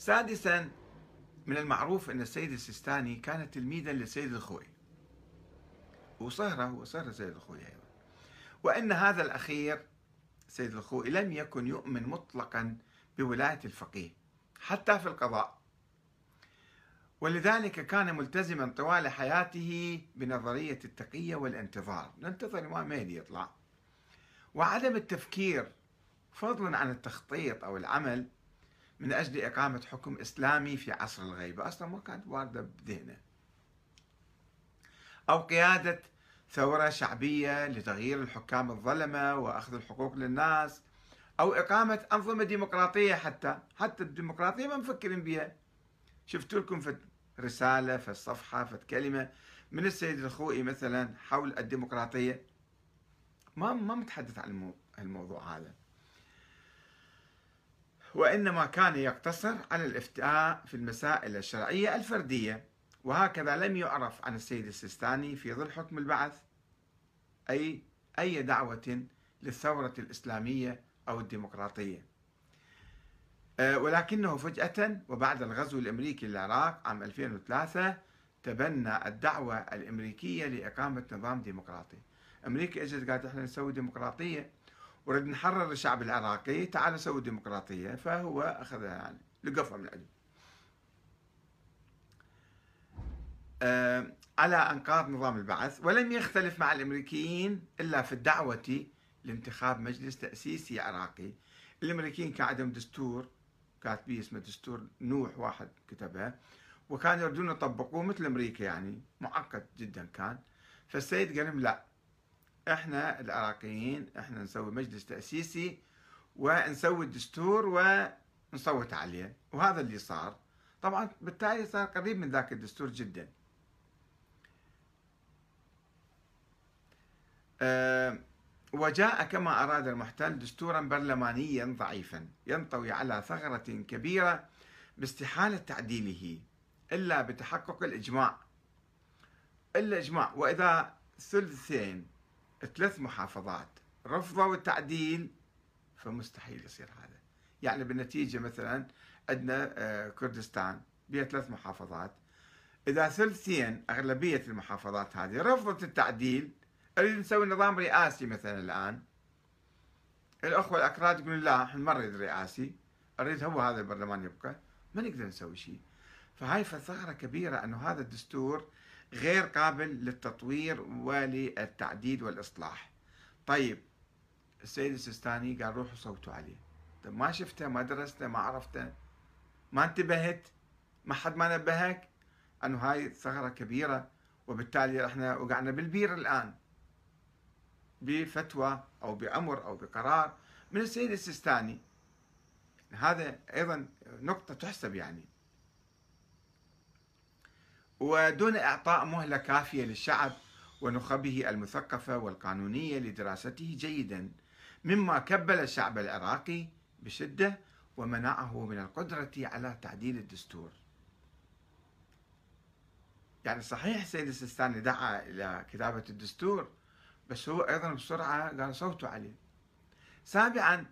سادسا من المعروف أن السيد السيستاني كان تلميذا للسيد الخوي. وصهره هو صهر السيد الخوي أيضا. وأن هذا الأخير سيد الخوي لم يكن يؤمن مطلقا بولاية الفقيه حتى في القضاء. ولذلك كان ملتزما طوال حياته بنظرية التقية والانتظار. ننتظر الإمام مهدي يطلع. وعدم التفكير فضلا عن التخطيط أو العمل من أجل إقامة حكم إسلامي في عصر الغيبة. أصلا ما كانت واردة بذهنه. أو قيادة ثورة شعبية لتغيير الحكام الظلمة وأخذ الحقوق للناس أو إقامة أنظمة ديمقراطية حتى حتى الديمقراطية ما مفكرين بها شفتوا لكم في رسالة في الصفحة في كلمة من السيد الخوئي مثلا حول الديمقراطية؟ ما ما متحدث عن الموضوع هذا. وإنما كان يقتصر على الإفتاء في المسائل الشرعية الفردية. وهكذا لم يعرف عن السيد السيستاني في ظل حكم البعث أي أي دعوة للثورة الإسلامية أو الديمقراطية. آه، ولكنه فجأة وبعد الغزو الأمريكي للعراق عام 2003 تبنى الدعوة الأمريكية لإقامة نظام ديمقراطي. أمريكا إجت قالت إحنا نسوي ديمقراطية. ورد نحرر الشعب العراقي تعال سوي ديمقراطية. فهو أخذها يعني لقفها من عنده آه، على أنقاض نظام البعث ولم يختلف مع الأمريكيين إلا في الدعوة لانتخاب مجلس تأسيسي عراقي. الأمريكيين كان عندهم دستور كاتبيه اسمه دستور نوح واحد كتبها وكانوا يردون يطبقوه مثل أمريكا يعني معقد جدا كان. فالسيد قال لهم لا إحنا العراقيين إحنا نسوي مجلس تأسيسي ونسوي الدستور ونصوت عليه وهذا اللي صار. طبعا بالتالي صار قريب من ذاك الدستور جدا. أه وجاء كما أراد المحتل دستورا برلمانيا ضعيفا ينطوي على ثغرة كبيرة باستحالة تعديله إلا بتحقق الإجماع. الإجماع وإذا ثلثين ثلاث محافظات رفضوا التعديل فمستحيل يصير هذا. يعني بالنتيجة مثلا عندنا آه، كردستان بها ثلاث محافظات. إذا ثلثين أغلبية المحافظات هذه رفضت التعديل أريد نسوي نظام رئاسي مثلا الآن. الأخوة الأكراد يقولون لا إحنا ما نريد رئاسي أريد هو هذا البرلمان يبقى. ما نقدر نسوي شيء. فهاي ثغرة كبيرة أنه هذا الدستور غير قابل للتطوير وللتعديل والإصلاح. طيب السيد السيستاني قال روحوا صوتوا عليه. طيب ما شفته ما درسته ما عرفته ما انتبهت ما حد ما نبهك؟ أنه هاي ثغرة كبيرة وبالتالي إحنا وقعنا بالبير الآن. بفتوى أو بأمر أو بقرار من السيد السيستاني هذا أيضا نقطة تحسب يعني. ودون إعطاء مهلة كافية للشعب ونخبه المثقفة والقانونية لدراسته جيدا مما كبل الشعب العراقي بشدة ومنعه من القدرة على تعديل الدستور. يعني صحيح السيد السيستاني دعا إلى كتابة الدستور بس هو أيضا بسرعة قال صوتوا عليه. سابعا